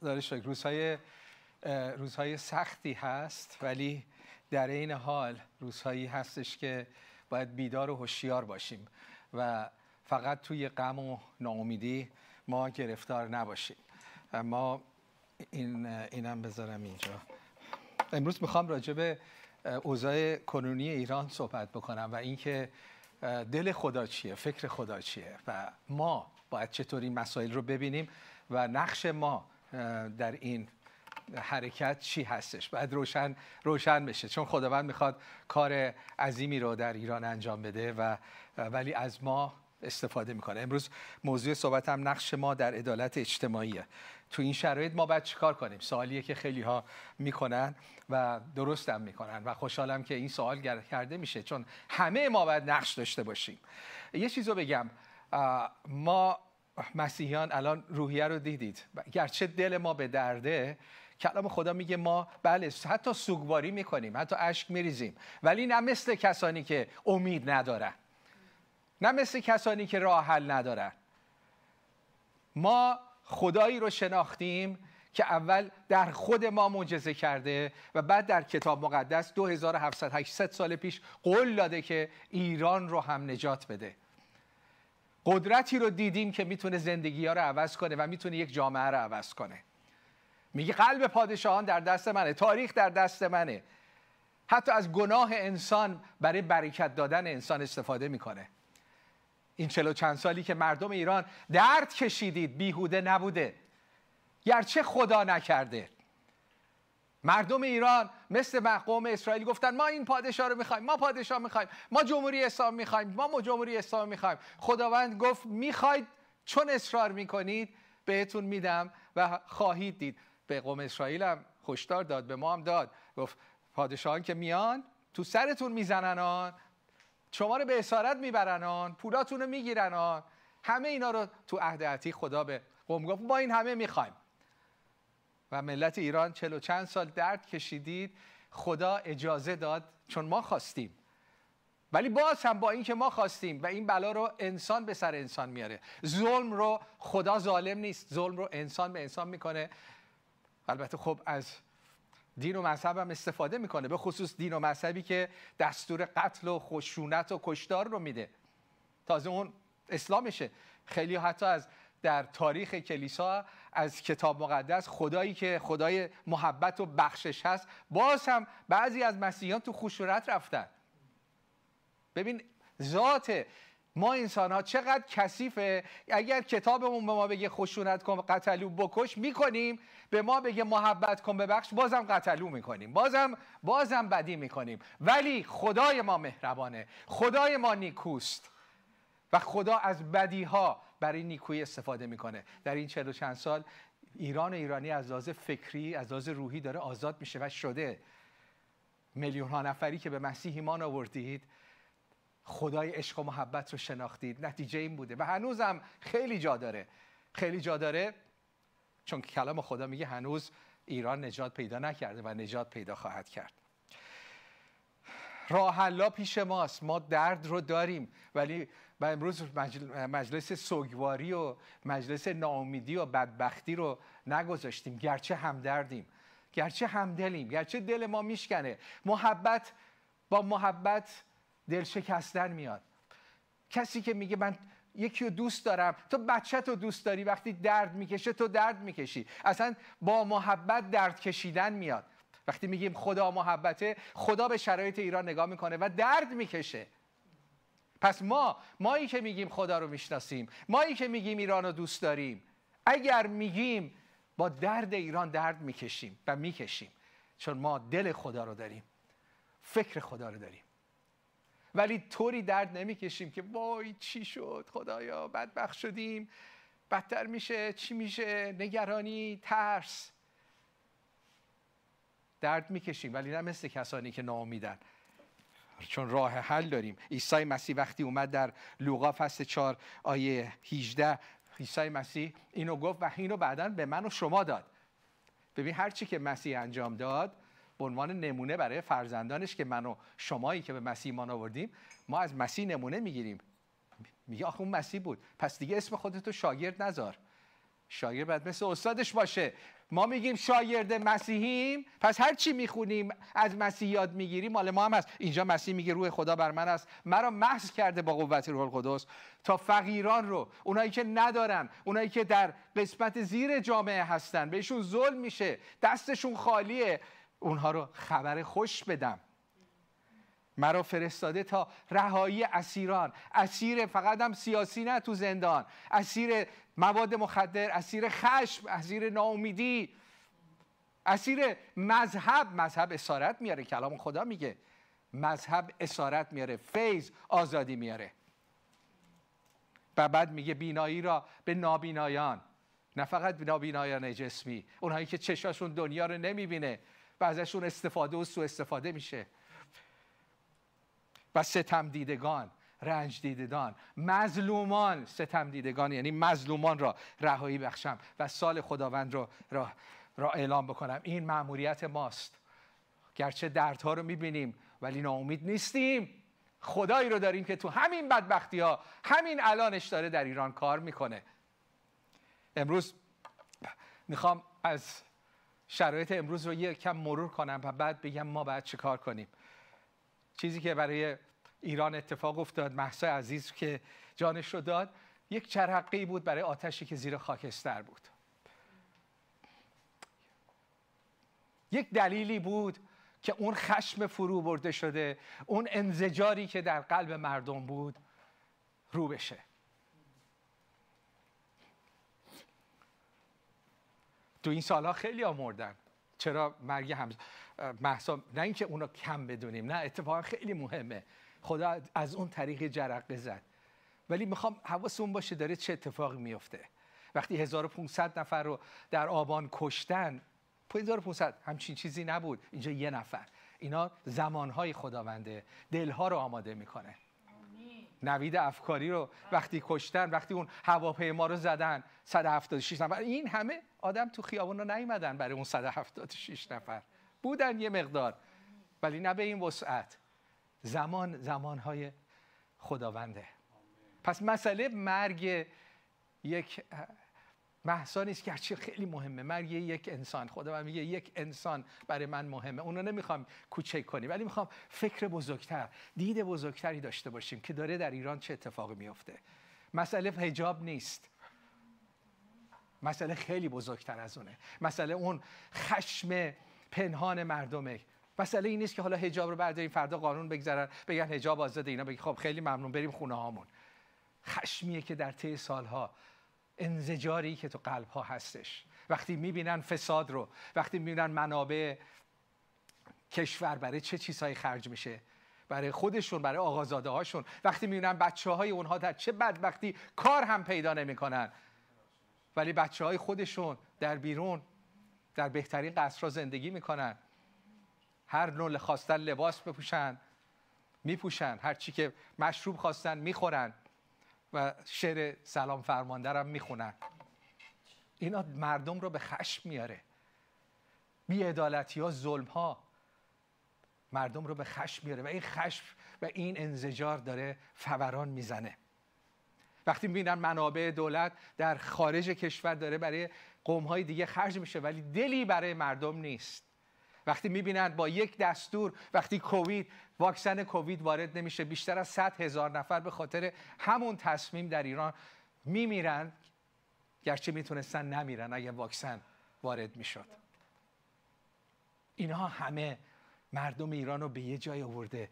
داره شکر روزهای روزهای سختی هست ولی در این حال روزهایی هستش که باید بیدار و هوشیار باشیم و فقط توی غم و ناامیدی ما گرفتار نباشیم. ما این اینم بذارم اینجا. امروز می‌خوام راجع به اوضاع کنونی ایران صحبت بکنم و اینکه دل خدا چیه فکر خدا چیه و ما باید چطور این مسائل رو ببینیم و نقش ما در این حرکت چی هستش؟ باید روشن روشن بشه. چون خداوند می‌خواد کار عظیمی رو در ایران انجام بده و ولی از ما استفاده می‌کنه. امروز موضوع صحبت هم نقش ما در عدالت اجتماعیه. تو این شرایط ما باید چیکار کنیم؟ سوالیه که خیلی ها می‌کنن و درستم می‌کنن و خوشحالم که این سوال کرده میشه. چون همه ما باید نقش داشته باشیم. یه چیز بگم. ما مسیحیان الان روحیه رو دیدید. گرچه دل ما به درده کلام خدا میگه ما بله حتی سوگواری می‌کنیم حتی اشک میریزیم. ولی نه مثل کسانی که امید ندارن. نه مثل کسانی که راه حل ندارن. ما خدایی رو شناختیم که اول در خود ما معجزه کرده و بعد در کتاب مقدس 2700 سال پیش قول داده که ایران رو هم نجات بده. قدرتی رو دیدیم که می‌تونه زندگی ها رو عوض کنه و می‌تونه یک جامعه رو عوض کنه. میگه قلب پادشاهان در دست منه تاریخ در دست منه. حتی از گناه انسان برای برکت دادن انسان استفاده می‌کنه. این چلو چند سالی که مردم ایران درد کشیدید بیهوده نبوده. گرچه خدا نکرده. مردم ایران مثل قوم اسرائیل گفتن ما این پادشاه رو می‌خوایم ما پادشاه می‌خوایم ما جمهوری اسلام می‌خوایم ما جمهوری اسلام می‌خوایم. خداوند گفت می‌خواید چون اصرار می‌کنید بهتون میدم و خواهید دید. به قوم اسرائیل هم خوشدار داد به ما هم داد. گفت پادشاهان که میان تو سرتون می‌زنن آن شما رو به اسارت می‌برن آن پولاتون رو می‌گیرن آن. همه اینا رو تو عهد خدا به قوم گفت ما این همه می‌خوایم. و ملت ایران چلو چند سال درد کشیدید خدا اجازه داد چون ما خواستیم. ولی باز هم با اینکه ما خواستیم و این بلا رو انسان به سر انسان میاره. ظلم رو خدا ظالم نیست ظلم رو انسان به انسان می‌کنه. البته خب از دین و مذهب هم استفاده می‌کنه به خصوص دین و مذهبی که دستور قتل و خشونت و کشتار رو میده. تازه اون اسلامشه. خیلی حتی از در تاریخ کلیسا از کتاب مقدس خدایی که خدای محبت و بخشش هست. باز هم بعضی از مسیحیان تو خشونت رفتن. ببین ذات ما انسان ها چقدر کثیفه. اگر کتابمون به ما بگه خشونت کن قتلو بکش می‌کنیم. به ما بگه محبت کن ببخش بازم قتلو می‌کنیم. بازم بازم بدی می‌کنیم. ولی خدای ما مهربانه. خدای ما نیکوست. و خدا از بدی ها برای نیکویی استفاده می‌کنه. در این چهل و چند سال ایران و ایرانی از لحاظ فکری از لحاظ روحی داره آزاد میشه و شده. میلیون ها نفری که به مسیح ایمان آوردید خدای عشق و محبت رو شناختید. نتیجه این بوده. و هنوزم خیلی جا داره. خیلی جا داره چون کلام خدا میگه هنوز ایران نجات پیدا نکرده و نجات پیدا خواهد کرد. راه پیش ماست. ما درد رو داریم. ولی و امروز مجلس سوگواری و مجلس ناامیدی و بدبختی رو نگذاشتیم. گرچه همدردیم. گرچه همدلیم. گرچه دل ما میشکنه. محبت با محبت دل شکستن میاد. کسی که میگه من یکی رو دوست دارم تو بچه تو دوست داری وقتی درد می‌کشه تو درد می‌کشی. اصلا با محبت درد کشیدن میاد. وقتی میگیم خدا محبته خدا به شرایط ایران نگاه می‌کنه و درد می‌کشه. پس ما مایی که میگیم خدا رو می‌شناسیم مایی که میگیم ایران رو دوست داریم اگر میگیم با درد ایران درد می‌کشیم و می‌کشیم چون ما دل خدا رو داریم فکر خدا رو داریم. ولی طوری درد نمی‌کشیم که وای چی شد خدایا بدبخت شدیم بدتر میشه چی میشه نگرانی ترس. درد می‌کشیم ولی نه مثل کسانی که ناامیدن. چون راه حل داریم. عیسی مسیح وقتی اومد در لوقا فصل 4 آیه 18 عیسی مسیح اینو گفت و اینو بعدا به من و شما داد. ببین هر چی که مسیح انجام داد به عنوان نمونه برای فرزندانش که من و شمایی که به مسیح ایمان آوردیم ما از مسیح نمونه می‌گیریم. میگه آخه اون مسیح بود. پس دیگه اسم خودتو شاگرد نذار. شاگرد باید مثل استادش باشه. ما میگیم شاگرد مسیحیم پس هر چی می‌خونیم از مسیح یاد می‌گیریم مال ما هم هست. اینجا مسیح میگه روح خدا بر من است. مرا محض کرده با قوت روح القدس تا فقیران رو اونایی که ندارن اونایی که در قسمت زیر جامعه هستن بهشون ظلم میشه دستشون خالیه اونها رو خبر خوش بدم. مرا فرستاده تا رهایی اسیران. اسیر فقط هم سیاسی نه تو زندان. اسیر مواد مخدر اسیر خشم اسیر ناامیدی. اسیر مذهب مذهب اسارت میاره. کلام خدا میگه. مذهب اسارت میاره. فیض آزادی میاره. و بعد میگه بینایی را به نابینایان. نه فقط نابینایان جسمی. اونهایی که چشاشون دنیا رو نمی‌بینه. و ازشون استفاده و سوء استفاده میشه. و ستم دیدگان رنج دیدگان. مظلومان ستم دیدگان یعنی مظلومان را رهایی بخشم و سال خداوند را, را, را اعلام بکنم. این مأموریت ماست. گرچه دردها رو می‌بینیم ولی ناامید نیستیم. خدایی رو داریم که تو همین بدبختی ها همین الانش داره در ایران کار می‌کنه. امروز می‌خوام از شرایط امروز رو یک کم مرور کنم و بعد بگم ما باید چه کار کنیم. چیزی که برای ایران اتفاق افتاد محسا عزیز که جانش رو داد یک چرقی بود برای آتشی که زیر خاکستر بود. یک دلیلی بود که اون خشم فرو برده شده اون انزجاری که در قلب مردم بود رو بشه. تو این سالها خیلی ها مردن چرا مرگ هم محسا نه اینکه اونا کم بدونیم نه اتفاقا خیلی مهمه. خدا از اون طریق جرقه زد. ولی می‌خوام حواسمون باشه داره چه اتفاقی میفته. وقتی 1500 نفر رو در آبان کشتن 1500 همچین چیزی نبود. اینجا یه نفر. اینا زمانهای خداونده دلها رو آماده می‌کنه. نوید افکاری رو وقتی کشتن وقتی اون هواپیما رو زدن 176 نفر. این همه آدم تو خیابون رو نیومدن برای اون 176 نفر. بودن یه مقدار. ولی نه به این وسعت. زمان زمانهای خداونده. پس مسئله مرگ یک محسا نیست هرچی خیلی مهمه. مرگ یک انسان. خدا میگه یک انسان برای من مهمه. اونو نمی‌خوام کوچک کنیم ولی می‌خوام فکر بزرگتر دید بزرگتری داشته باشیم که داره در ایران چه اتفاقی میفته. مسئله حجاب نیست. مسئله خیلی بزرگتر از اونه. مسئله اون خشم پنهان مردمه مسئله این نیست که حالا حجاب رو برداریم فردا قانون بگذارن بگن حجاب آزاده اینا بگی خب خیلی ممنون بریم خونه هامون خشمیه که در طی سالها انزجاری که تو قلب ها هستش. وقتی می‌بینن فساد رو وقتی می‌بینن منابع کشور برای چه چیزهایی خرج میشه؟ برای خودشون برای آقازاده هاشون وقتی می‌بینن بچه های اونها در چه بدبختی کار هم پیدا نمی‌کنن. ولی بچه های خودشون در بیرون در بهترین قصرها زندگی می‌کنن. هر نوع خواستن لباس بپوشن میپوشن. هر چی که مشروب خواستن می‌خورن و شعر سلام فرمانده هم می‌خونن. اینا مردم رو به خشم میاره. بیعدالتی ها ظلم ها مردم رو به خشم میاره و این خشم و این انزجار داره فوران می‌زنه. وقتی می‌بینن منابع دولت در خارج کشور داره برای قوم های دیگه خرج میشه ولی دلی برای مردم نیست. وقتی می‌بینند با یک دستور وقتی کووید واکسن کووید وارد نمیشه بیشتر از 100 هزار نفر به خاطر همون تصمیم در ایران میمیرن. گرچه می‌تونستن نمیرن اگه واکسن وارد می‌شد. اینها همه مردم ایران رو به یه جای آورده.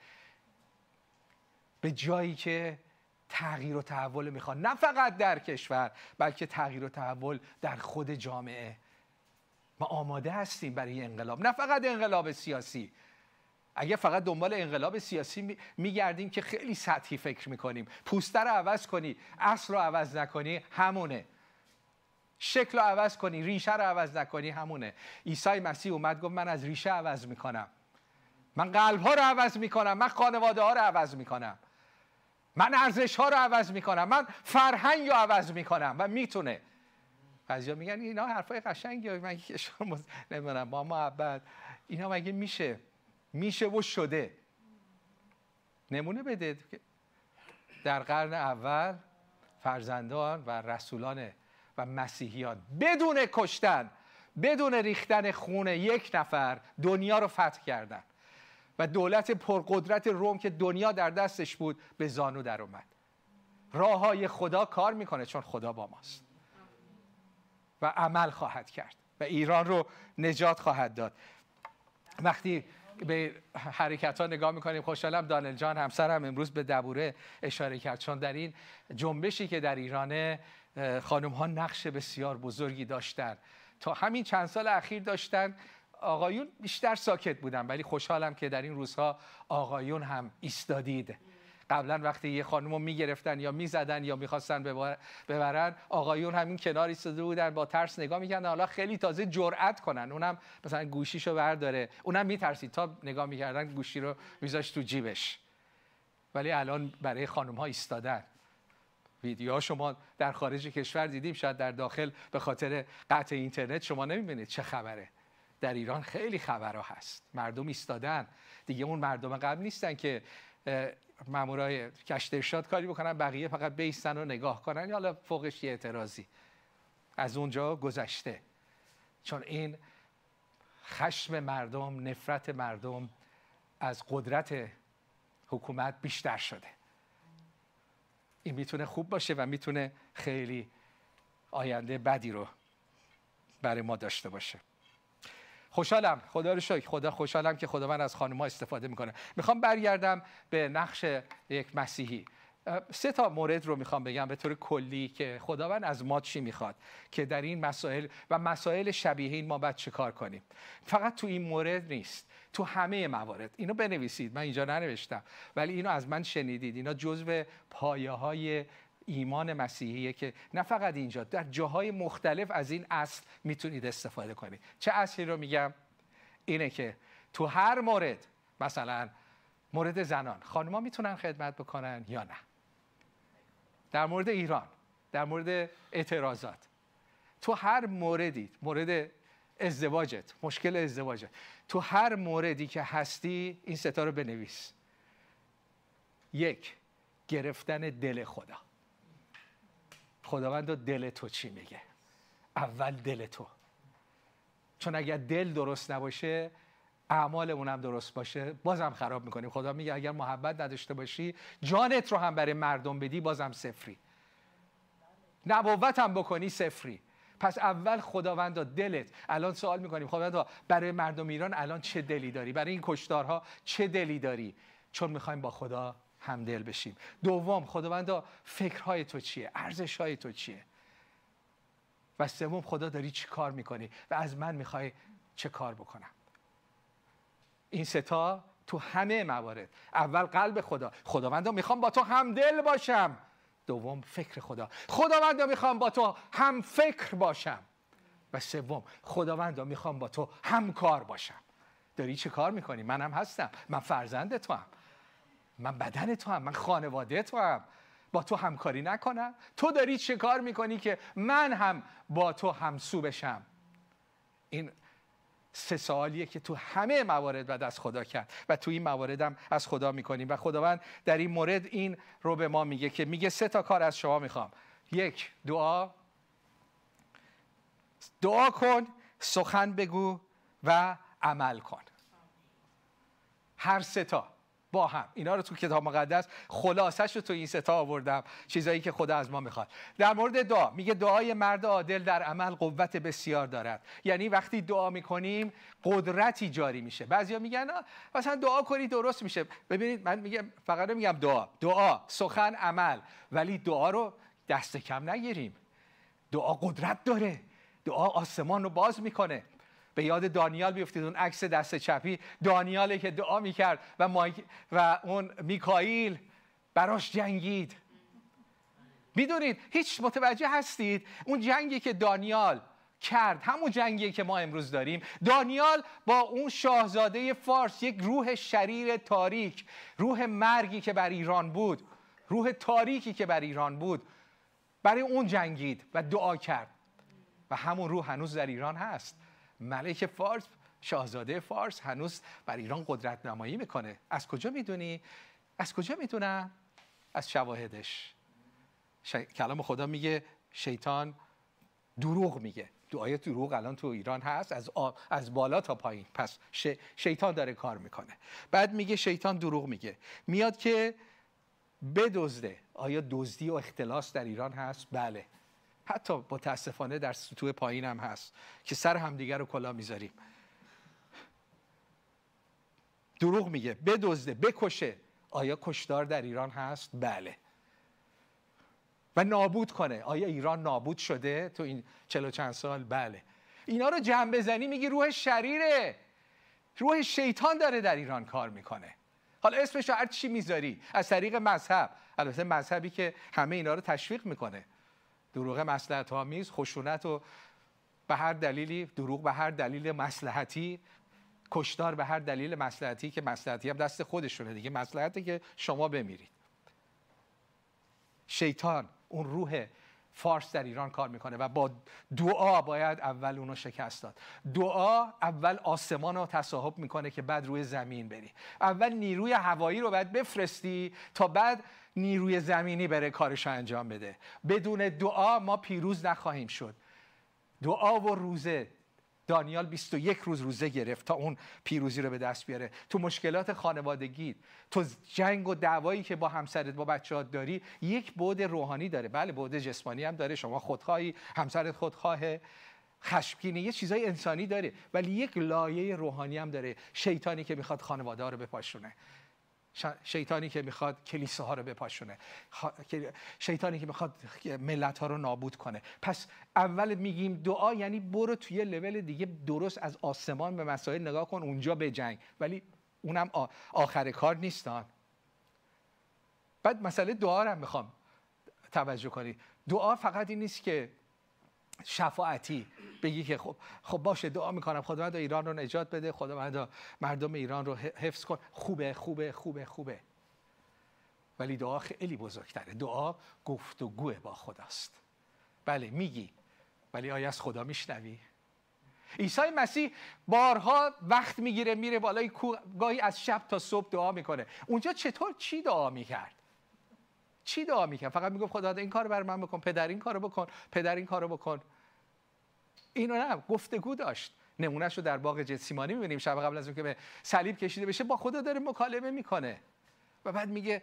به جایی که تغییر و تحول می‌خوان. نه فقط در کشور بلکه تغییر و تحول در خود جامعه. ما آماده هستیم برای انقلاب. نه فقط انقلاب سیاسی. اگه فقط دنبال انقلاب سیاسی میگردیم که خیلی سطحی فکر می‌کنیم. پوسته رو عوض کنی اصل رو عوض نکنی همونه. شکل رو عوض کنی ریشه رو عوض نکنی همونه. عیسی مسیح اومد گفت من از ریشه عوض می‌کنم. من قلب ها رو عوض می‌کنم من خانواده ها رو عوض می‌کنم. من ارزش ها رو عوض می‌کنم من فرهنگ رو عوض می‌کنم و می‌تونه. بعضیا میگن اینا حرفای قشنگی من شما نمی‌دونم با محبت اینا مگه میشه؟ میشه و شده. نمونه بده در قرن اول فرزندان و رسولان و مسیحیان بدون کشتن بدون ریختن خون یک نفر دنیا رو فتح کردن. و دولت پرقدرت روم که دنیا در دستش بود به زانو در اومد. راه های خدا کار می‌کنه چون خدا با ماست. و عمل خواهد کرد و ایران رو نجات خواهد داد. وقتی به حرکت ها نگاه می‌کنیم خوشحالم دانل جان همسرم امروز به دبوره اشاره کرد. چون در این جنبشی که در ایران خانم ها نقش بسیار بزرگی داشتن. تا همین چند سال اخیر داشتن. آقایون بیشتر ساکت بودن ولی خوشحالم که در این روزها آقایون هم ایستادید. قبلا وقتی یه خانم رو می‌گرفتن یا می‌زدن یا می‌خواستن ببرن آقایون همین کنار ایستاده بودن با ترس نگاه می‌کردن. حالا خیلی تازه جرأت کنن. اونم مثلا گوشیشو برداره. اونم میترسید تا نگاه می‌کردن گوشی رو میذاشت تو جیبش. ولی الان برای خانم ها ایستادن. ویدیوها شما در خارج کشور دیدیم. شاید در داخل به خاطر قطع اینترنت شما نمی‌بینید چه خبره. در ایران خیلی خبرها هست. مردم ایستادن. دیگه اون مردم قبل نیستن که مامورای کشت ارشاد کاری بکنن بقیه فقط بیستن و نگاه کنن. حالا فوقش یه اعتراضی. از اونجا گذشته. چون این خشم مردم نفرت مردم از قدرت حکومت بیشتر شده. این می‌تونه خوب باشه و می‌تونه خیلی آینده بدی رو برای ما داشته باشه. خوشحالم. خدا رو شکر. خدا خوشحالم که خدا من از خانم استفاده می‌کنه. می‌خوام برگردم به نقش یک مسیحی. سه تا مورد رو می‌خوام بگم به طور کلی که خداوند از ما چی می‌خواد که در این مسائل و مسائل شبیه این ما باید چه کار کنیم. فقط تو این مورد نیست. تو همه موارد. اینو بنویسید. من اینجا ننوشتم. ولی اینو از من شنیدید. اینا جزو پایه های ایمان مسیحیه که نه فقط اینجا در جاهای مختلف از این اصل می‌تونید استفاده کنید. چه اصلی رو میگم؟ اینه که تو هر مورد مثلا مورد زنان خانمها می‌تونن خدمت بکنن یا نه؟ در مورد ایران در مورد اعتراضات. تو هر موردی مورد ازدواجت مشکل ازدواجت تو هر موردی که هستی این ستا رو بنویس. یک گرفتن دل خدا. خداوند دل تو چی میگه؟ اول دل تو. چون اگر دل درست نباشه اعمالمون هم درست باشه بازم خراب می‌کنیم. خدا میگه اگر محبت نداشته باشی جانت رو هم برای مردم بدی بازم صفری. نبوت هم بکنی صفری. پس اول خداوندا دلت. الان سوال می‌کنیم خداوندا برای مردم ایران الان چه دلی داری؟ برای این کشتارها چه دلی داری؟ چون می‌خوایم با خدا همدل بشیم. دوم خداوندا فکرهای تو چیه؟ ارزشهای تو چیه؟ و سوم خدا داری چی کار می‌کنی؟ و از من می‌خوای چه کار بکنم؟ این ستا تو همه موارد. اول قلب خدا. خداوندا می‌خوام با تو همدل باشم. دوم فکر خدا. خداوندا می‌خوام با تو هم فکر باشم. و سوم خداوندا می‌خوام با تو همکار باشم. داری چه کار می‌کنی؟ منم هستم. من فرزند تو هم من بدن تو هم من خانواده تو هم. با تو همکاری نکنم. تو داری چه کار می‌کنی که من هم با تو همسو بشم؟ این سه سوالیه که تو همه موارد بعد از خدا کرد. و تو این موارد هم از خدا می‌کنیم. و خداوند در این مورد این رو به ما میگه که میگه سه تا کار از شما می‌خوام. یک دعا. دعا کن سخن بگو و عمل کن. هر سه تا. با هم. اینا رو تو کتاب مقدس خلاصش رو تو این ستا آوردم چیزایی که خدا از ما می‌خواد. در مورد دعا میگه دعای مرد عادل در عمل قوت بسیار دارد. یعنی وقتی دعا می‌کنیم قدرتی جاری میشه. بعضیا میگن مثلا دعا کنی درست میشه. ببینید من میگم فقط میگم دعا. دعا سخن عمل. ولی دعا رو دست کم نگیریم. دعا قدرت داره. دعا آسمان رو باز می‌کنه. به یاد دانیال بیفتید. اون عکس دست چپی دانیاله که دعا می‌کرد و, و اون میکائیل براش جنگید. می‌دونید هیچ متوجه هستید؟ اون جنگی که دانیال کرد همون جنگی که ما امروز داریم. دانیال با اون شاهزاده فارس یک روح شریر تاریک روح مرگی که بر ایران بود روح تاریکی که بر ایران بود برای اون جنگید و دعا کرد. و همون روح هنوز در ایران هست. ملک فارس شاهزاده فارس هنوز بر ایران قدرت نمایی می‌کنه. از کجا می‌دونی؟ از کجا می‌دونم؟ از شواهدش. کلام خدا میگه شیطان دروغ میگه. دعای دروغ الان تو ایران هست از, از بالا تا پایین. پس شیطان داره کار می‌کنه. بعد میگه شیطان دروغ میگه. میاد که بدزده. آیا دزدی و اختلاس در ایران هست؟ بله. حتی متاسفانه در سطوح پایین هم هست که سر همدیگر رو کلا می‌ذاریم. دروغ میگه. بدزده بکشه. آیا کشدار در ایران هست؟ بله. و نابود کنه. آیا ایران نابود شده؟ تو این چلو چند سال؟ بله. اینا رو جمع بزنی میگی روح شریره. روح شیطان داره در ایران کار می‌کنه. حالا اسمش هر چی می‌ذاری. از طریق مذهب. البته مذهبی که همه اینا رو تشویق می‌کنه. دروغ مسلحت آمیز خشونت و به هر دلیلی دروغ به هر دلیل مسلحتی کشتار به هر دلیل مسلحتی که مسلحتی هم دست خودشونه دیگه مسلحتی که شما بمیرید. شیطان اون روح فارس در ایران کار می‌کنه و با دعا باید اول اونو شکست داد. دعا اول آسمان رو تصاحب می‌کنه که بعد روی زمین بری. اول نیروی هوایی رو باید بفرستی تا بعد نیروی زمینی بره کارش انجام بده. بدون دعا ما پیروز نخواهیم شد. دعا و روزه. دانیال 21 روز روزه گرفت تا اون پیروزی رو به دست بیاره. تو مشکلات خانوادگی تو جنگ و دعوایی که با همسرت با بچه‌هات داری یک بعد روحانی داره. بله بعد جسمانی هم داره. شما خودخواهی همسرت خودخواهه. خشمگینی یه چیزای انسانی داره. ولی یک لایه روحانی هم داره. شیطانی که می‌خواد خانواده رو بپاشونه. شیطانی که می‌خواد کلیساها رو بپاشونه. شیطانی که می‌خواد ملت ها رو نابود کنه. پس اول میگیم دعا یعنی برو توی لول دیگه درست از آسمان به مسائل نگاه کن اونجا به جنگ ولی اونم آخر کار نیستان بعد مسئله دعا رو هم می‌خوام توجه کنی. دعا فقط این نیست که شفاعتی. بگی که خب خب باشه دعا می‌کنم. خداوند ایران رو نجات بده. خداوند مردم ایران رو حفظ کن. خوبه خوبه خوبه خوبه. ولی دعا خیلی بزرگتره. دعا گفتگوه با خداست. بله میگی. ولی آیا از خدا میشنوی؟ عیسی مسیح بارها وقت می‌گیره میره بالای کوه گاهی از شب تا صبح دعا می‌کنه. اونجا چطور چی دعا می‌کرد؟ چی دعا می‌کرد فقط می‌گفت خدا این کار بر من بکن پدر این کارو بکن پدر این کارو بکن. اینو نه گفتگو داشت. نمونهش رو در باغ جتسیمانی می‌بینیم. شب قبل از اون که به صلیب کشیده بشه با خدا داره مکالمه می‌کنه. و بعد میگه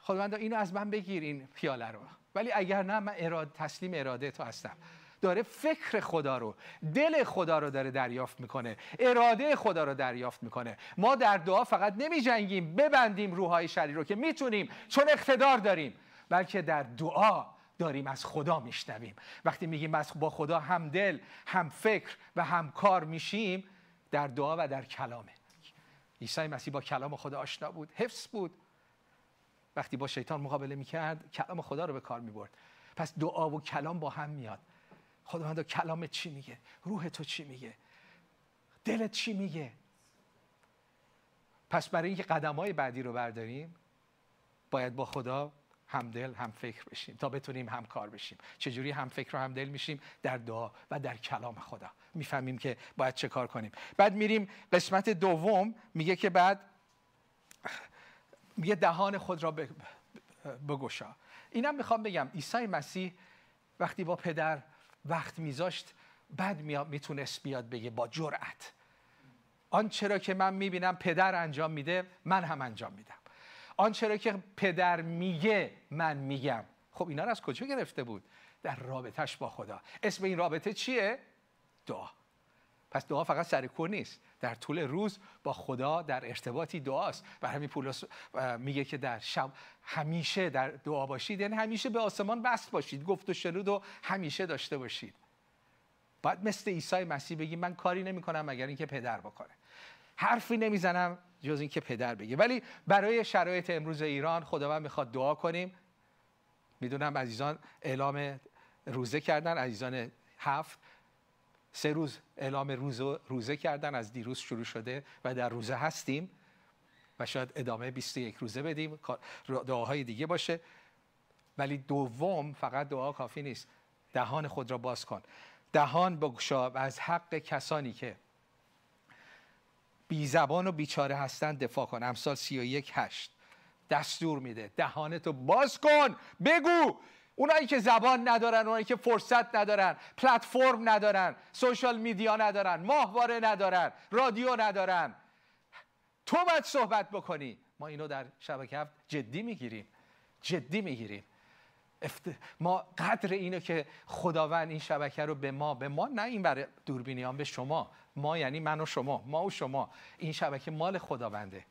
خداوند اینو از من بگیر این پیاله رو. ولی اگر نه من اراده تسلیم اراده تو هستم. داره فکر خدا رو دل خدا رو داره دریافت می‌کنه اراده خدا رو دریافت می‌کنه. ما در دعا فقط نمی جنگیم ببندیم روحای شریر رو که می‌تونیم چون اقتدار داریم بلکه در دعا داریم از خدا میشنویم. وقتی میگیم از با خدا هم دل هم فکر و هم کار میشیم در دعا و در کلامه عیسی مسیح با کلام خدا آشنا بود حفظ بود. وقتی با شیطان مقابله می‌کرد کلام خدا رو به کار می‌برد. پس دعا و کلام با هم میاد. خداوند کلام چی میگه؟ روح تو چی میگه؟ دلت چی میگه؟ پس برای اینکه قدم های بعدی رو برداریم باید با خدا هم دل هم فکر بشیم تا بتونیم هم کار بشیم. چجوری هم فکر و هم دل میشیم؟ در دعا و در کلام خدا. می‌فهمیم که باید چه کار کنیم. بعد میریم قسمت دوم میگه که بعد میگه دهان خود را بگشا. اینم می‌خوام بگم عیسی مسیح وقتی با پدر وقت میذاشت بعد می‌تونست بیاد بگه با جرأت. آن چرا که من می‌بینم پدر انجام میده من هم انجام میدم. آنچه را که پدر میگه من میگم. خب اینا رو از کجا گرفته بود؟ در رابطهش با خدا. اسم این رابطه چیه؟ دعا. پس دعا فقط سر کور نیست. در طول روز با خدا در ارتباطی دعاست. و همین پولس میگه که در شب همیشه در دعا باشید. یعنی همیشه به آسمان بست باشید. گفت و شنود و همیشه داشته باشید. باید مثل عیسی مسیح بگی من کاری نمی کنم مگر اینکه پدر بکنه. حرفی نمی‌زنم جز اینکه پدر بگه. ولی برای شرایط امروز ایران خداوند می‌خواد دعا کنیم. می‌دونم عزیزان اعلام روزه کردن. عزیزان هفت سه روز اعلام روزه, روزه کردن از دیروز شروع شده و در روزه هستیم و شاید ادامه 21 روزه بدیم. دعاهای دیگه باشه. ولی دوم فقط دعا کافی نیست. دهان خود را باز کن. دهان بگشا و از حق کسانی که بی زبان و بیچاره هستن دفاع کن. امثال 31 هشت. دستور میده. دهانتو باز کن. بگو. اونایی که زبان ندارن اونایی که فرصت ندارن پلتفرم ندارن سوشال میدیا ندارن ماهواره ندارن رادیو ندارن. تو باید صحبت بکنی. ما اینو در شبکه هفت جدی می‌گیریم. جدی می‌گیریم. ما قدر اینو که خداوند این شبکه رو به ما به ما نه این برای دوربینیان به شما. ما یعنی من و شما. ما و شما. این شبکه مال خداونده.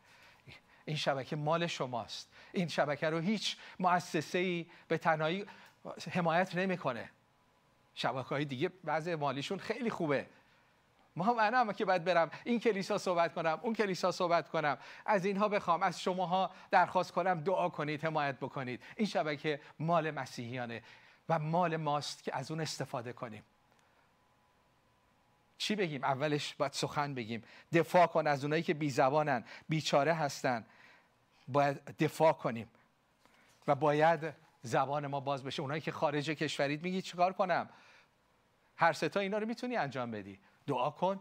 این شبکه مال شماست. این شبکه رو هیچ مؤسسه ای به تنهایی حمایت نمی‌کنه. شبکه های دیگه بعض مالیشون خیلی خوبه. ما منم که باید برم این کلیسا صحبت کنم اون کلیسا صحبت کنم. از اینها بخوام از شماها درخواست کنم دعا کنید حمایت بکنید. این شبکه مال مسیحیانه و مال ماست که از اون استفاده کنیم. چی بگیم؟ اولش باید سخن بگیم. دفاع کن از اونایی که بی زبانن بیچاره هستن. باید دفاع کنیم و باید زبان ما باز بشه. اونایی که خارج کشورید میگی چیکار کنم؟ هر ستا اینا رو می‌تونی انجام بدی. دعا کن.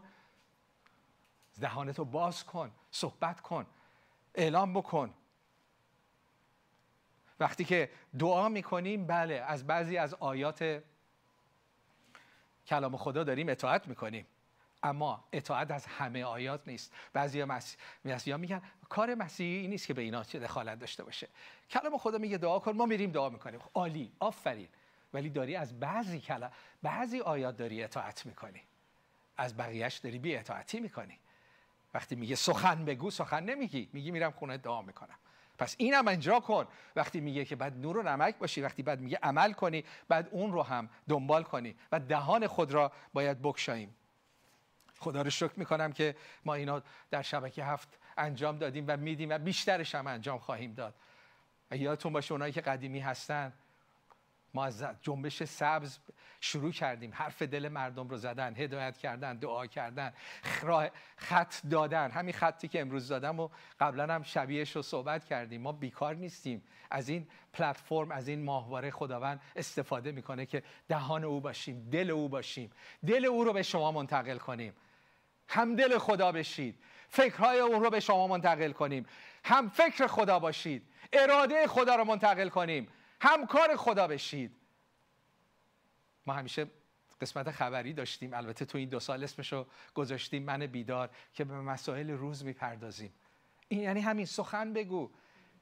دهانتو باز کن. صحبت کن. اعلام بکن. وقتی که دعا می‌کنیم بله از بعضی از آیات کلام خدا داریم اطاعت می‌کنیم. اما اطاعت از همه آیات نیست. بعضی مسیحا میگن کار مسیحی نیست که به اینا دخالت داشته باشه. کلام خدا میگه دعا کن ما میریم دعا می‌کنیم. عالی آفرین. ولی داری از بعضی کلام بعضی آیات داری اطاعت می‌کنی. از بقیهش داری بی اطاعتی می‌کنی. وقتی میگه سخن بگو سخن نمیگی. میگی میرم خونه دعا می‌کنم. پس اینم انجا کن. وقتی میگه که بعد نور و نمک باشی وقتی بعد میگه عمل کنی بعد اون رو هم دنبال کنی و دهان خود را باید بکشاییم. خدا رو شکر می‌کنم که ما اینا در شبکه هفت انجام دادیم و میدیم و بیشترش هم انجام خواهیم داد. و یادتون باشه اونایی که قدیمی هستن ما از جنبش سبز شروع کردیم. حرف دل مردم رو زدن هدایت کردن دعا کردن خط دادن. همین خطی که امروز دادم و قبلا هم شبیهش رو صحبت کردیم. ما بیکار نیستیم. از این پلتفرم از این ماهواره خداوند استفاده می‌کنه که دهان او باشیم دل او باشیم. دل او رو به شما منتقل کنیم. هم دل خدا بشید. فکرهای اون رو به شما منتقل کنیم. هم فکر خدا باشید. اراده خدا رو منتقل کنیم. همکار خدا بشید. ما همیشه قسمت خبری داشتیم. البته تو این دو سال اسمشو گذاشتیم. من بیدار که به مسائل روز می‌پردازیم. این یعنی همین سخن بگو.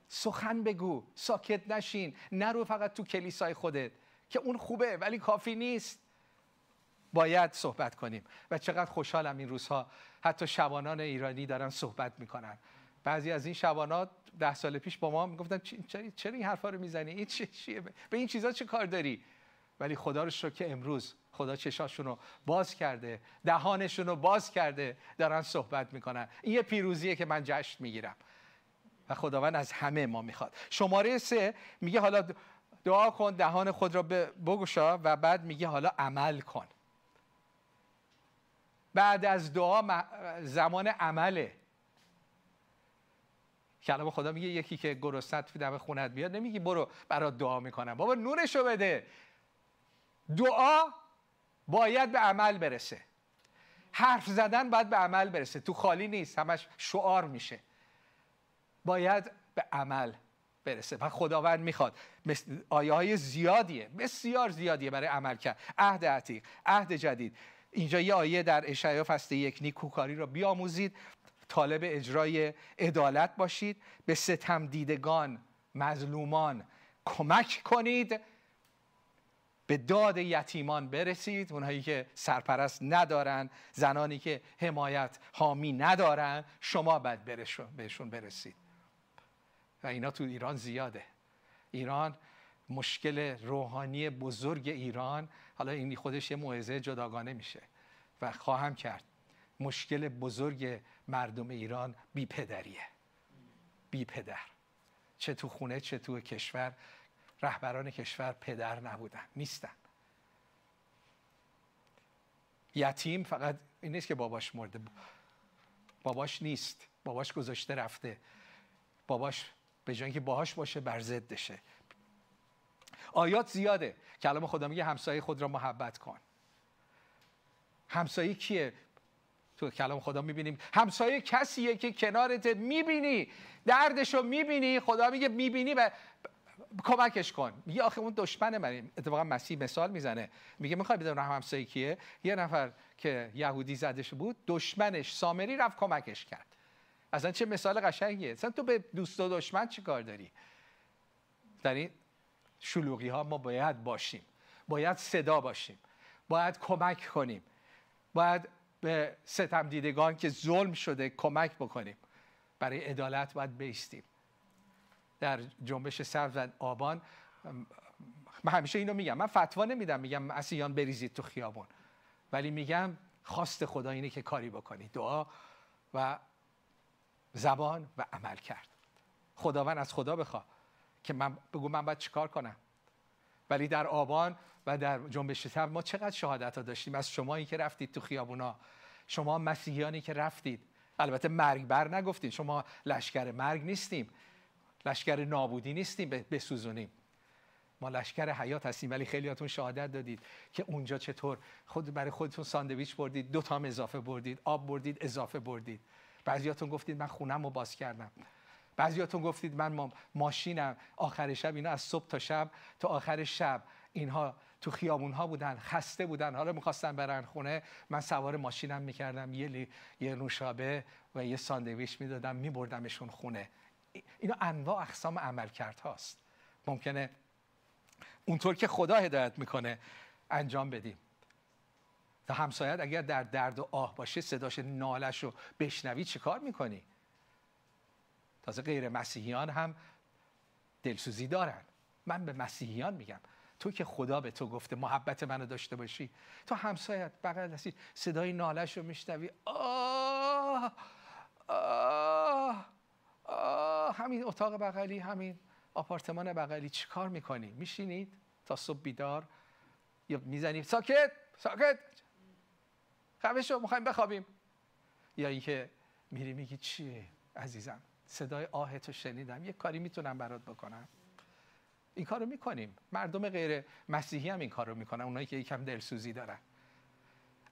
سخن بگو. ساکت نشین. نرو فقط تو کلیسای خودت که اون خوبه ولی کافی نیست. باید صحبت کنیم. و چقدر خوشحالم این روزها حتی شبانان ایرانی دارن صحبت می‌کنن. بعضی از این شبانات ده سال پیش با ما می‌گفتن چرا این حرفا رو می‌زنی؟ این چیه؟ به این چیزا چه کار داری؟ ولی خدا رو شکر که امروز خدا چشاشون رو باز کرده دهانشون رو باز کرده دارن صحبت می‌کنن. این یه پیروزیه که من جشن می‌گیرم. و خداوند از همه ما می‌خواد. شماره سه میگه حالا دعا کن دهان خود را بگشا و بعد میگه حالا عمل کن. بعد از دعا زمان عمله. کلام خدا میگه یکی که گرسنت دم خونت بیاد نمیگی برو برات دعا می‌کنم. بابا نورشو بده. دعا باید به عمل برسه. حرف زدن باید به عمل برسه. تو خالی نیست همش شعار میشه. باید به عمل برسه. و خداوند می‌خواد. آیه های زیادیه. بسیار زیادیه برای عمل کرد. عهد عتیق عهد جدید. اینجا یه آیه در اشعیا فصل یک نیکوکاری را بیاموزید. طالب اجرای عدالت باشید. به ستم دیدگان مظلومان کمک کنید. به داد یتیمان برسید. اونهایی که سرپرست ندارن زنانی که حمایت حامی ندارن شما باید بهشون برسید. و اینا تو ایران زیاده. ایران مشکل روحانی بزرگ ایران حالا این خودش یه موعظه جداگانه میشه و خواهم کرد مشکل بزرگ مردم ایران بی پدریه بی پدر. چه تو خونه چه تو کشور رهبران کشور پدر نبودن نیستن. یتیم فقط این نیست که باباش مرده باباش نیست باباش گذاشته رفته باباش به جای اینکه باهاش باشه بر ضدشه آیات زیاده. کلام خدا میگه همسایه خود را محبت کن. همسایه کیه؟ تو کلام خدا می‌بینیم. همسایه کسیه که کنارت می‌بینی دردشو می‌بینی خدا میگه می‌بینی و کمکش کن. میگه آخه اون دشمن من اتفاقا مسیح مثال می‌زنه. میگه می‌خوای بدون رحم همسایه کیه؟ یه نفر که یهودی زدش بود دشمنش سامری رفت کمکش کرد. اصلا چه مثال قشنگیه. اصلا تو به دوست و دشمن چی کار داری؟ در این شلوغی ها ما باید باشیم. باید صدا باشیم. باید کمک کنیم. باید به ستم دیدگان که ظلم شده کمک بکنیم. برای عدالت باید بیستیم. در جنبش سبز آبان من همیشه اینو میگم. من فتوا نمیدم. میگم مسیحیان بریزید تو خیابون. ولی میگم خواست خدا اینه که کاری بکنی. دعا و زبان و عمل کرد. خداوند از خدا بخوا که من بگو من باید چیکار کنم. ولی در آبان و در جنبش سبز ما چقدر شهادت ها داشتیم؟ از شمایی که رفتید تو خیابونا. شما مسیحیانی که رفتید. البته مرگ بر نگفتید شما لشکر مرگ نیستیم. لشکر نابودی نیستیم. بسوزونیم. ما لشکر حیات هستیم. ولی خیلیاتون شهادت دادید که اونجا چطور خود برای خودتون ساندویچ بردید دو تام اضافه بردید آب بردید اضافه بردید. بعضیاتون گفتید من خونم رو باز کردم. بعضیاتون گفتید من ماشینم آخر شب اینا از صبح تا شب تا آخر شب اینها تو خیابون ها بودن خسته بودن. حالا می‌خواستن برن خونه من سوار ماشینم می‌کردم. یه, یه نوشابه و یه ساندویچ می‌دادم میبردمشون خونه. اینا انواع اقسام عمل کرد هاست ممکنه اونطور که خدا هدایت می‌کنه انجام بدیم. تا همسایت اگر در درد و آه باشه صداش نالش رو بشنوی چه کار می‌کنی؟ تازه غیر مسیحیان هم دلسوزی دارن. من به مسیحیان میگم تو که خدا به تو گفته محبت منو داشته باشی تو همسایت بغل هستی صدای نالش رو میشنوی آه آه آه همین اتاق بغلی همین آپارتمان بغلی چی کار می‌کنی؟ میشینید تا صبح بیدار یا می‌زنیم ساکت ساکت. خفه شو می‌خوایم بخوابیم. یا اینکه میری میگی چیه عزیزم؟ صدای آهتو شنیدم. یه کاری می‌تونم برات بکنم. این کارو می‌کنیم. مردم غیر مسیحی هم این کارو می‌کنن اونایی که یکم دلسوزی دارن.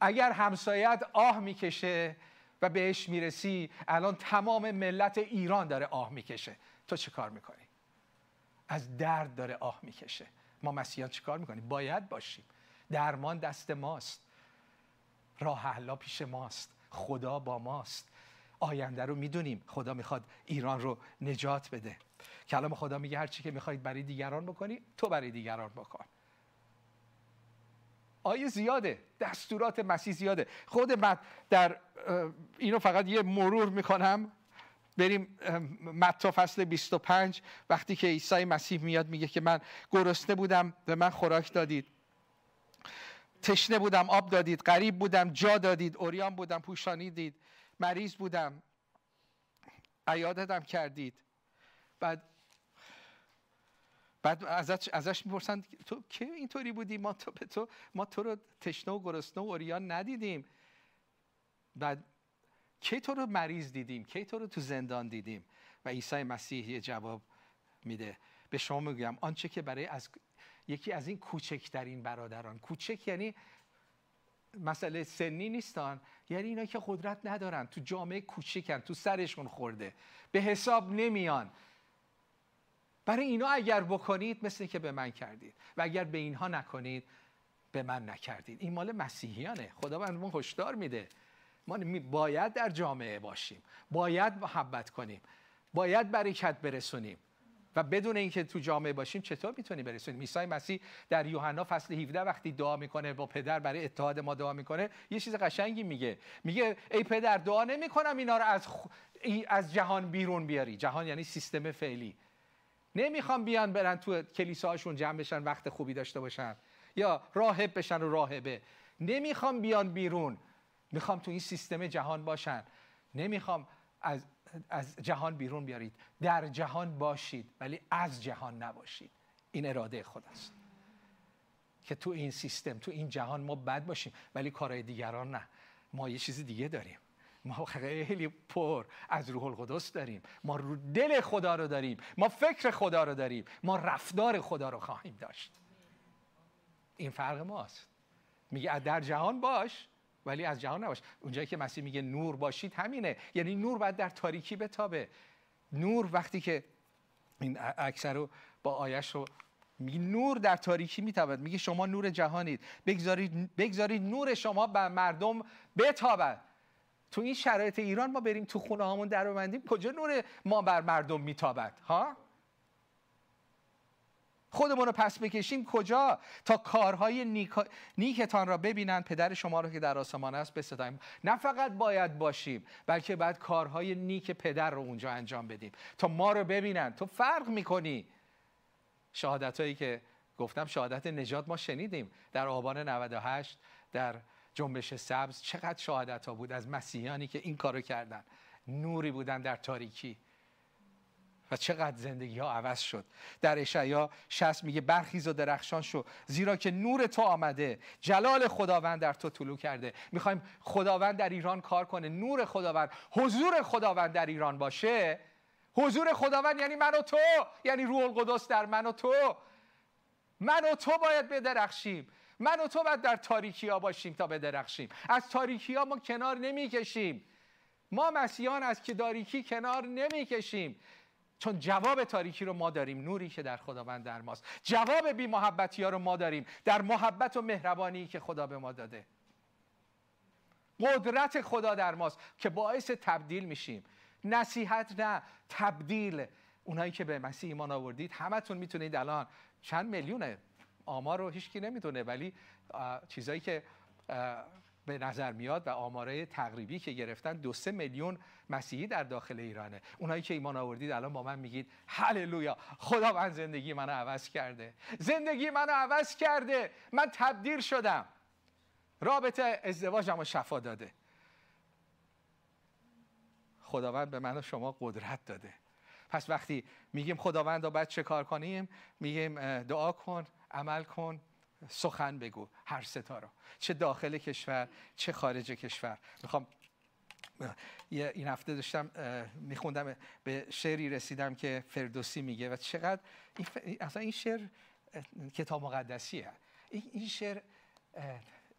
اگر همسایت آه می‌کشه و بهش می‌رسی الان تمام ملت ایران داره آه می‌کشه. تو چه کار می‌کنی؟ از درد داره آه می‌کشه. ما مسیحیان چه کار می‌کنیم؟ باید باشیم. درمان دست ماست. راه حلا پیش ماست. خدا با ماست. آینده رو می‌دونیم. خدا می‌خواد ایران رو نجات بده. کلام خدا میگه هر چی که می‌خواید برای دیگران بکنی تو برای دیگران بکن. آیه زیاده. دستورات مسیح زیاده. خود من در اینو فقط یه مرور می‌کنم. بریم متا فصل 25 وقتی که عیسی مسیح میاد میگه که من گرسنه بودم و من خوراک دادید. تشنه بودم آب دادید غریب بودم جا دادید اوریان بودم پوشانیدید مریض بودم. عیادتم کردید. بعد بعد ازش, ازش می‌پرسن تو که اینطوری بودی؟ ما تو, تو ما تو رو تشنه و گرسنه و اوریان ندیدیم. بعد کی تو رو مریض دیدیم؟ کی تو رو تو زندان دیدیم؟ و عیسی مسیح یه جواب میده. به شما میگم آنچه که برای از یکی از این کوچکترین برادران. کوچک یعنی مسئله سنی نیستان. یعنی اینا که قدرت ندارن. تو جامعه کوچکن تو سرشون خورده. به حساب نمیان. برای اینا اگر بکنید مثل که به من کردید. و اگر به اینها نکنید به من نکردید. این مال مسیحیانه. خدا من هشدار میده. ما باید در جامعه باشیم. باید محبت کنیم. باید برکت برسونیم. و بدون اینکه تو جامعه باشیم چطور می‌تونیم برسونیم عیسی مسیح در یوحنا فصل 17 وقتی دعا می‌کنه با پدر برای اتحاد ما دعا می‌کنه یه چیز قشنگی میگه. میگه ای پدر دعا نمی‌کنم اینا رو از از جهان بیرون بیاری. جهان یعنی سیستم فعلی. نمی‌خوام بیان برن تو کلیساهاشون جمع بشن وقت خوبی داشته باشن. یا راهب بشن و راهبه. نمی‌خوام بیان بیرون. می‌خوام تو این سیستم جهان باشن. نمی‌خوام از, از جهان بیرون بیارید. در جهان باشید ولی از جهان نباشید. این اراده خداست. که تو این سیستم تو این جهان ما بد باشیم ولی کارهای دیگران نه. ما یه چیز دیگه داریم. ما خیلی پر از روح القدس داریم. ما رو دل خدا رو داریم. ما فکر خدا رو داریم. ما رفتار خدا رو خواهیم داشت. این فرق ماست. میگه در جهان باش. ولی از جهان نباش. اونجایی که مسیح میگه نور باشید همینه. یعنی نور باید در تاریکی بتابه. نور وقتی که این اکثر رو با آیش رو میگه نور در تاریکی میتابد. میگه شما نور جهانید. بگذارید, بگذارید نور شما بر مردم بتابد. تو این شرایط ایران ما بریم تو خونه هامون در ببندیم کجا نور ما بر مردم میتابد؟ ها؟ خودمون رو پس بکشیم. کجا؟ تا کارهای نیک... نیکتان را ببینند. پدر شما رو که در آسمان است بستاییم. نه فقط باید باشیم بلکه باید کارهای نیک پدر رو اونجا انجام بدیم. تا ما رو ببینند تو فرق می‌کنی. شهادت هایی که گفتم شهادت نجات ما شنیدیم. در آبان 98 در جنبش سبز چقدر شهادت ها بود. از مسیحیانی که این کارو کردن. نوری بودن در تاریکی. و چقدر زندگی ها عوض شد. در اشعیا 60 میگه برخیز و درخشان شو زیرا که نور تو آمده. جلال خداوند در تو طلوع کرده. می‌خوایم خداوند در ایران کار کنه. نور خداوند حضور خداوند در ایران باشه. حضور خداوند یعنی من و تو. یعنی روح القدس در من و تو. من و تو باید بدرخشیم. من و تو باید در تاریکی ها باشیم تا بدرخشیم. از تاریکی ها ما کنار نمی‌کشیم. ما مسیحیان از که داریکی کنار نمی‌کشیم. چون جواب تاریکی رو ما داریم نوری که در خداوند در ماست. جواب بی محبتی ها رو ما داریم در محبت و مهربانی که خدا به ما داده. قدرت خدا در ماست که باعث تبدیل میشیم. نصیحت نه تبدیل. اونایی که به مسیح ایمان آوردید همتون می‌تونید الان چند میلیونه آمار رو هیچکی نمی‌دونه ولی چیزایی که به نظر میاد و آماره تقریبی که گرفتن دو سه میلیون مسیحی در داخل ایرانه. اونایی که ایمان آوردید الان با من میگید هللویا. خدا من زندگی منو عوض کرده. زندگی منو عوض کرده. من تبدیل شدم. رابطه ازدواجم رو شفا داده. خداوند به من و شما قدرت داده. پس وقتی میگیم خداوند باید چه کار کنیم؟ میگیم دعا کن عمل کن. سخن بگو هر ستا رو چه داخل کشور چه خارج کشور. می‌خوام این هفته داشتم میخوندم به شعری رسیدم که فردوسی میگه و چقدر این اصلا این شعر کتاب مقدسیه. این شعر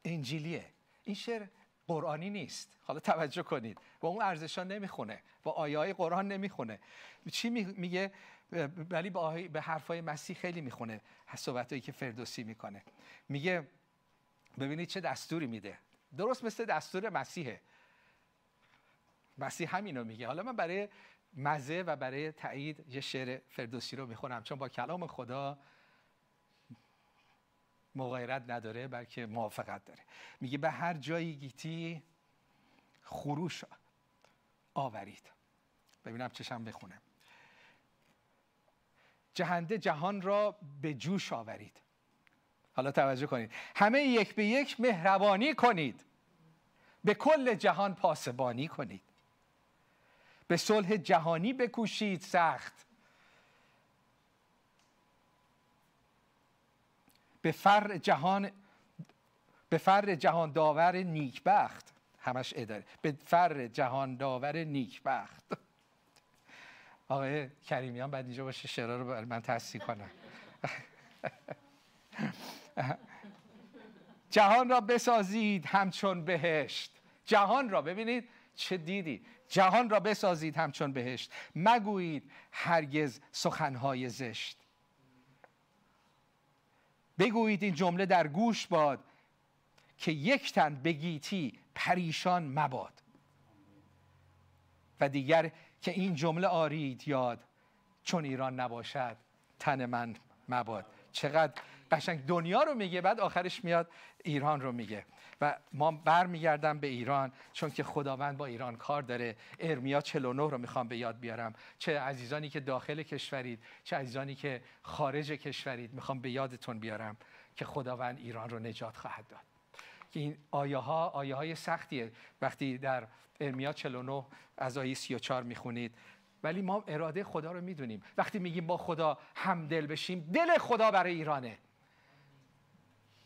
انجیلیه. این شعر قرآنی نیست. حالا توجه کنید. با اون ارزشان نمی‌خونه. با آیه قرآن نمی‌خونه. چی میگه؟ ولی به حرفای مسیح خیلی می‌خونه صحبتایی که فردوسی می‌کنه. میگه ببینید چه دستوری میده. درست مثل دستور مسیحه. مسیح همینو میگه. حالا من برای مزه و برای تایید یه شعر فردوسی رو می‌خونم چون با کلام خدا مغایرت نداره بلکه موافقت داره. میگه به هر جایی گیتی خروش آورید. ببینم چشم بخونه. جهنده جهان را به جوش آورید. حالا توجه کنید. همه یک به یک مهربانی کنید. به کل جهان پاسبانی کنید. به صلح جهانی بکوشید سخت. به فر جهان به فر جهان داور نیکبخت. همش اداره. به فر جهان داور نیکبخت. آقای کریمیان بعد اینجا باشه شعرها رو برای من تصدیق کنم جهان را بسازید همچون بهشت. جهان را ببینید چه دیدی. جهان را بسازید همچون بهشت. مگویید هرگز سخنهای زشت. بگویید این جمله در گوش باد که یک تن بگیتی پریشان مباد. و دیگر که این جمله آرید یاد چون ایران نباشد تن من مباد. چقدر قشنگ دنیا رو میگه بعد آخرش میاد ایران رو میگه. و ما برمیگردم به ایران چون که خداوند با ایران کار داره. ارمیا 49 رو می‌خوام به یاد بیارم. چه عزیزانی که داخل کشورید چه عزیزانی که خارج کشورید می‌خوام به یادتون بیارم که خداوند ایران رو نجات خواهد داد. این آیه ها آیه های سختیه. وقتی در ارمیا 49 از آیه 34 می‌خونید. ولی ما اراده خدا رو می‌دونیم. وقتی میگیم با خدا همدل بشیم دل خدا برای ایرانه.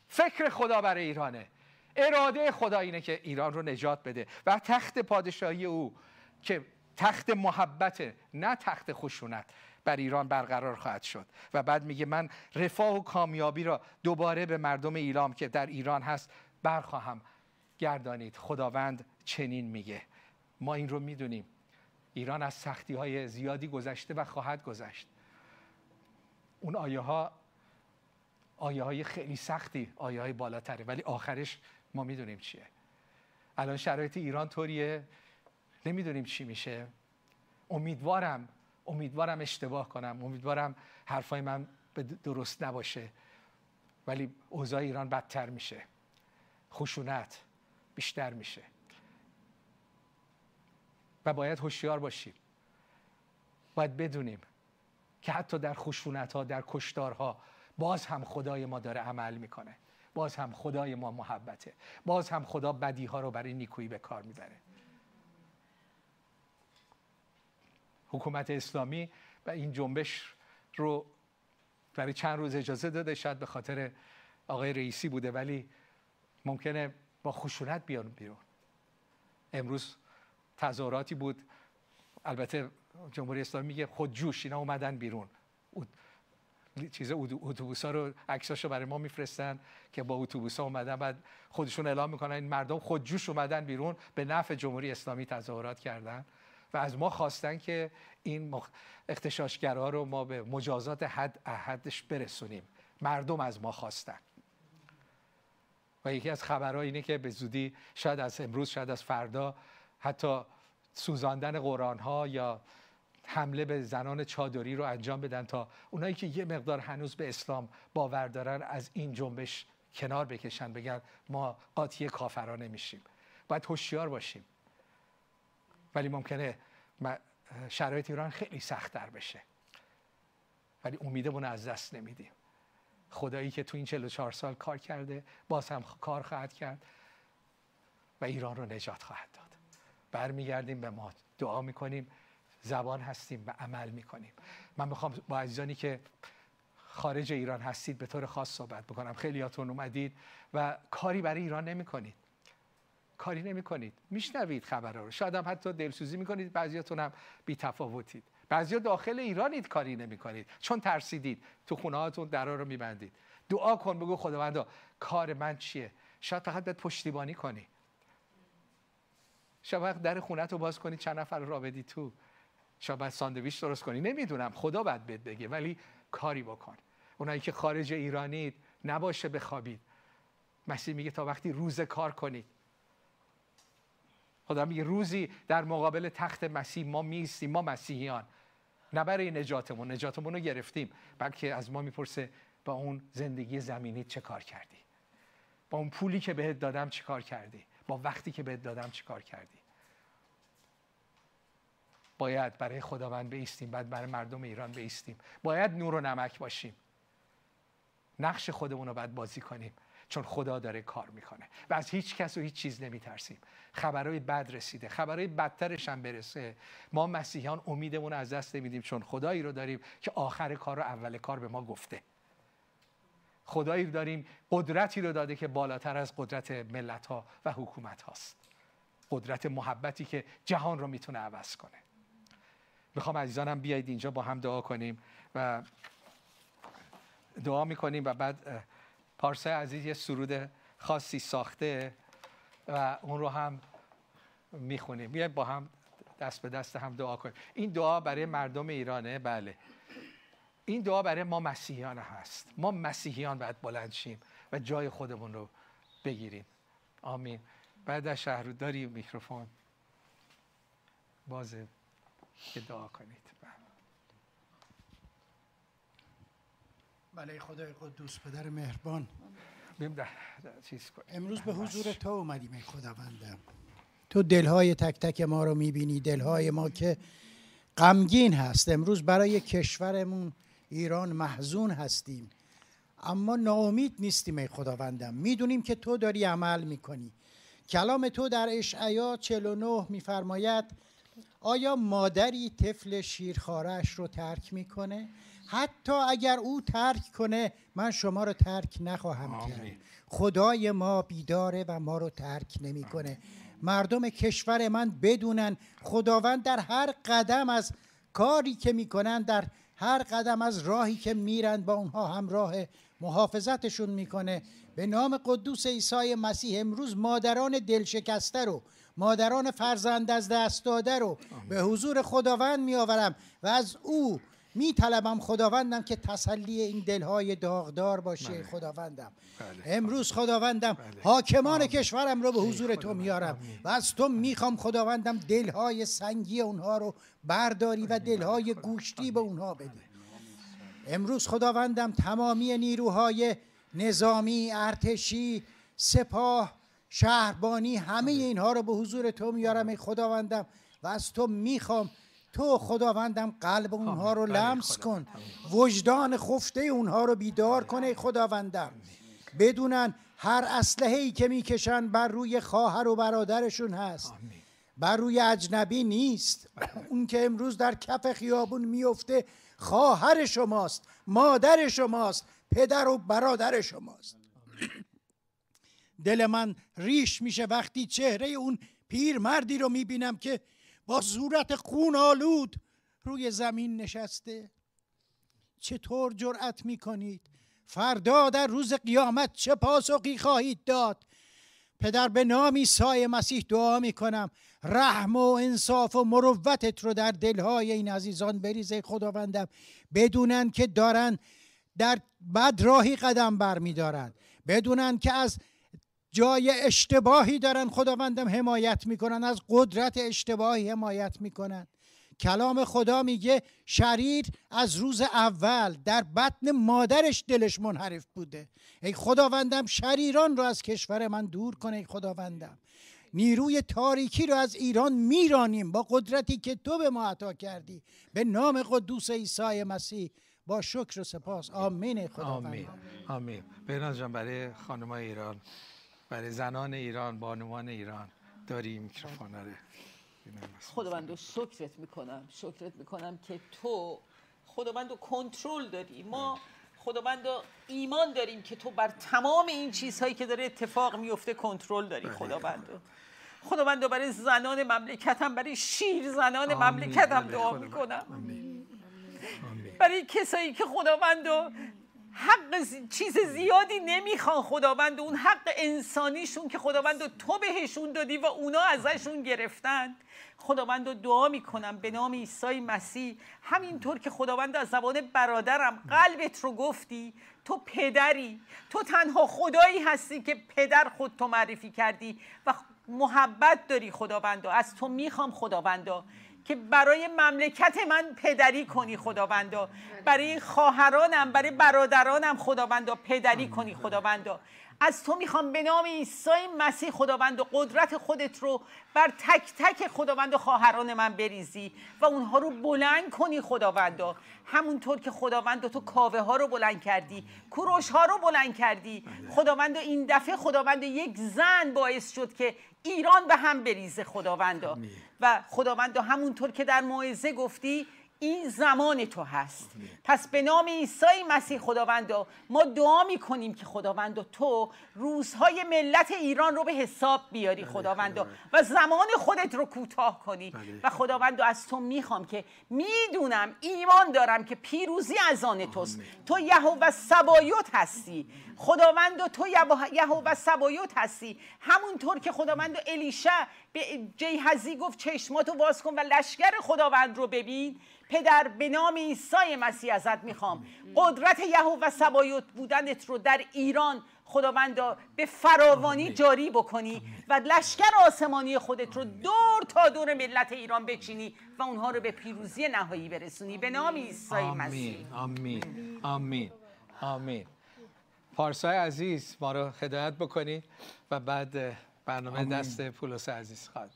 فکر خدا برای ایرانه. اراده خدا اینه که ایران رو نجات بده. و تخت پادشاهی او که تخت محبت نه تخت خشونت بر ایران برقرار خواهد شد. و بعد میگه من رفاه و کامیابی را دوباره به مردم ایلام که در ایران هست برخواهم. گردانید خداوند چنین میگه. ما این رو می‌دونیم. ایران از سختی های زیادی گذشته و خواهد گذشت. اون آیه ها آیه های خیلی سختی آیه های بالاتره. ولی آخرش ما می‌دونیم چیه. الان شرایط ایران طوریه. نمی‌دونیم چی میشه. امیدوارم امیدوارم اشتباه کنم. امیدوارم حرفای من درست نباشه. ولی اوضاع ایران بدتر میشه. خشونت بیشتر میشه. و باید هوشیار باشیم. باید بدونیم که حتی در خشونت ها در کشتارها باز هم خدای ما داره عمل می‌کنه. باز هم خدای ما محبته. باز هم خدا بدی ها رو برای نیکویی به کار می‌بره. حکومت اسلامی و این جنبش رو برای چند روز اجازه داده شاید به خاطر آقای رئیسی بوده ولی ممکنه با خشونت بیان بیرون. امروز تظاهراتی بود. البته جمهوری اسلامی میگه خودجوش اینا اومدن بیرون. چیز اتوبوس ها رو عکساشو برای ما میفرستن که با اتوبوس ها اومدن. بعد خودشون اعلام می‌کنن این مردم خودجوش اومدن بیرون به نفع جمهوری اسلامی تظاهرات کردن. و از ما خواستن که این. اختشاشگرها رو ما به مجازات حد حدش برسونیم. مردم از ما خواستن. و یکی از خبرها اینه که به زودی شاید از امروز شاید از فردا حتی سوزاندن قرآن ها یا حمله به زنان چادری رو انجام بدن تا اونایی که یه مقدار هنوز به اسلام باور دارن از این جنبش کنار بکشن بگن ما قاطی کافرانه نمیشیم. باید هوشیار باشیم. ولی ممکنه شرایط ایران خیلی سختتر بشه. ولی امیدمون از دست نمیدیم. خدایی که تو این 44 سال کار کرده باز هم کار خواهد کرد و ایران رو نجات خواهد داد. برمیگردیم به ما دعا می‌کنیم زبان هستیم و عمل می‌کنیم. من می‌خوام با عزیزانی که خارج ایران هستید به طور خاص صحبت بکنم. خیلیاتون اومدید و کاری برای ایران نمی‌کنید. کاری نمی‌کنید. میشنوید خبرها رو. شاید هم حتی دلسوزی می‌کنید. بعضیاتون هم بی تفاوتید بعضیا داخل ایرانید کاری نمی‌کنید. چون ترسیدید. تو خونه هاتون درا رو میبندید. دعا کن بگو خداوندا کار من چیه؟ شاید فقط باید پشتیبانی کنی. شاید در خونه رو باز کنی چند نفر را بدی تو. شاید باید ساندویچ درست کنی. نمی‌دونم. خدا باید بهت بگه ولی کاری بکن. اونایی که خارج ایرانید نباشه بخوابید. مسیح میگه تا وقتی روز کار کنید. خدا میگه روزی در مقابل تخت مسیح ما میستیم ما مسیحیان. نه برای نجاتمون نجاتمون رو گرفتیم بلکه از ما می‌پرسه با اون زندگی زمینی چه کار کردی؟ با اون پولی که بهت دادم چه کار کردی؟ با وقتی که بهت دادم چه کار کردی؟ باید برای خداوند بیستیم بعد برای مردم ایران بیستیم باید نور و نمک باشیم. نقش خودمون رو باید بازی کنیم. چون خدا داره کار می‌کنه. و از هیچ کس و هیچ چیز نمیترسیم. خبرهای بد رسیده. خبرهای بدترش هم برسه. ما مسیحیان امیدمون از دست نمیدیم. چون خدایی رو داریم که آخر کار و اول کار به ما گفته. خدایی رو داریم قدرتی رو داده که بالاتر از قدرت ملت ها و حکومت هاست قدرت محبتی که جهان رو می‌تونه عوض کنه. می‌خوام عزیزانم بیایید اینجا با هم دعا کنیم و دعا می‌کنیم و بعد پارسا عزیز یه سرود خاصی ساخته و اون رو هم می‌خونیم. بیایید با هم دست به دست هم دعا کنیم. این دعا برای مردم ایرانه بله. این دعا برای ما مسیحیان هست. ما مسیحیان باید بلند شیم و جای خودمون رو بگیریم. آمین. بعد از شهرداری میکروفون. بازه که دعا کنید. بله خدای قدوس پدر مهربان. چیز امروز به حضور تو اومدیم ای خداوندم تو دلهای تک تک ما رو می‌بینی دلهای ما که غمگین هست. امروز برای کشورمون ایران محزون هستیم. اما ناامید نیستیم ای خداوندم می‌دونیم که تو داری عمل می‌کنی. کلام تو در اشعیا 49 میفرماید آیا مادری طفل شیرخوارش رو ترک می‌کنه؟ حتی اگر او ترک کنه من شما رو ترک نخواهم کرد. خدای ما بیداره و ما رو ترک نمی‌کنه. مردم کشور من بدونن خداوند در هر قدم از کاری که می‌کنن در هر قدم از راهی که میرن با اونها هم راه محافظتشون می‌کنه. به نام قدوس عیسی مسیح امروز مادران دلشکسته رو مادران فرزند از دست داده رو به حضور خداوند میآورم و از او می طلبم خداوندم که تسلی این دلهای داغدار باشه. بله. خداوندم. بله. امروز خداوندم بله. حاکمان کشورم رو به حضور تو. میارم آمین. و از تو می‌خوام خداوندم دلهای سنگی اونها رو برداری و دلهای گوشتی به اونها بدی امروز خداوندم تمامی نیروهای نظامی ارتشی سپاه شهربانی همه اینها رو به حضور تو میارم. ای خداوندم و از تو می‌خوام تو خداوندم قلب اونها رو بله لمس. کن. وجدان خفته اونها رو بیدار کن ای خداوندم. بدونن هر اسلحه ای که می‌کشن بر روی خواهر و برادرشون هست. بر روی اجنبی نیست. اون که امروز در کف خیابون میفته خواهر شماست مادر شماست پدر و برادر شماست. دل من ریش میشه وقتی چهره اون پیرمردی رو می‌بینم که با صورت خون آلود روی زمین نشسته. چطور جرأت می‌کنید؟ فردا در روز قیامت چه پاسخی خواهید داد؟ پدر به نام عیسی مسیح دعا می‌کنم. رحم و انصاف و مروتت رو در دلهای این عزیزان بریز ای خداوندم. بدونن که دارن در بد راهی قدم برمیدارن. بدونن که از جای اشتباهی دارن خداوندم حمایت می‌کنن از قدرت اشتباهی حمایت می‌کنن. کلام خدا میگه شریر از روز اول در بطن مادرش دلش منحرف بوده. ای خداوندم شریران رو از کشور من دور کن ای خداوندم. نیروی تاریکی رو از ایران میرانیم با قدرتی که تو به ما عطا کردی. به نام قدوس عیسی مسیح. با شکر و سپاس. آمین خداوند. آمین. آمین. جان برای خانمای ایران. برای زنان ایران بانوان ایران. داری میکروفون رو خداوند رو شکرت می‌کنم شکرت می‌کنم که تو خداوند رو کنترل داری. ما خداوند ایمان داریم که تو بر تمام این چیزهایی که داره اتفاق میفته کنترل داری. خداوند رو. خداوند رو برای زنان مملکتم برای شیر زنان. مملکتم بله، دعا خداوند. می‌کنم. برای کسایی که خداوند و حق چیز زیادی نمی‌خوان خداوند اون حق انسانیشون که خداوند تو بهشون دادی و اونا ازشون گرفتن. خداوند دعا می‌کنم به نام عیسی مسیح. همینطور که خداوند از زبان برادرم قلبت رو گفتی تو پدری تو تنها خدایی هستی که پدر خود تو معرفی کردی و محبت داری خداوند از تو می‌خوام خداوندا که برای مملکت من پدری کنی خداوندا برای خواهرانم برای برادرانم خداوندا پدری کنی خداوندا از تو می‌خوام به نام عیسی مسیح خداوند و قدرت خودت رو بر تک تک خداوند و خواهران من بریزی و اونها رو بلند کنی خداوندا همونطور که خداوند تو کاوه ها رو بلند کردی کوروش ها رو بلند کردی. خداوند و این دفعه خداوند یک زن باعث شد که ایران به هم بریزه خداوندا و خداوندا همونطور که در موعظه گفتی این زمان تو هست. پس به نام عیسی مسیح خداوندا ما دعا می‌کنیم که خداوندا تو روزهای ملت ایران رو به حساب بیاری خداوندا و زمان خودت رو کوتاه کنی. بله. و خداوندا از تو می‌خوام که می‌دونم ایمان دارم که پیروزی از آن توست. تو یهوه سبایوت هستی. خداوند و تو یهوه سبایوت هستی. همونطور که خداوند و الیشع به جیهزی گفت چشماتو باز کن و لشکر خداوند رو ببین. پدر به نام عیسی مسیح ازت می‌خوام. قدرت یهوه سبایوت بودنت رو در ایران خداوندا به فراوانی جاری بکنی و لشکر آسمانی خودت رو دور تا دور ملت ایران بچینی و اونها رو به پیروزی نهایی برسونی. به نام عیسی مسیح. آمین. آمین. آمین. آمین. پارسای عزیز ما رو هدایت بکنید و بعد برنامه دست پولس عزیز خواهد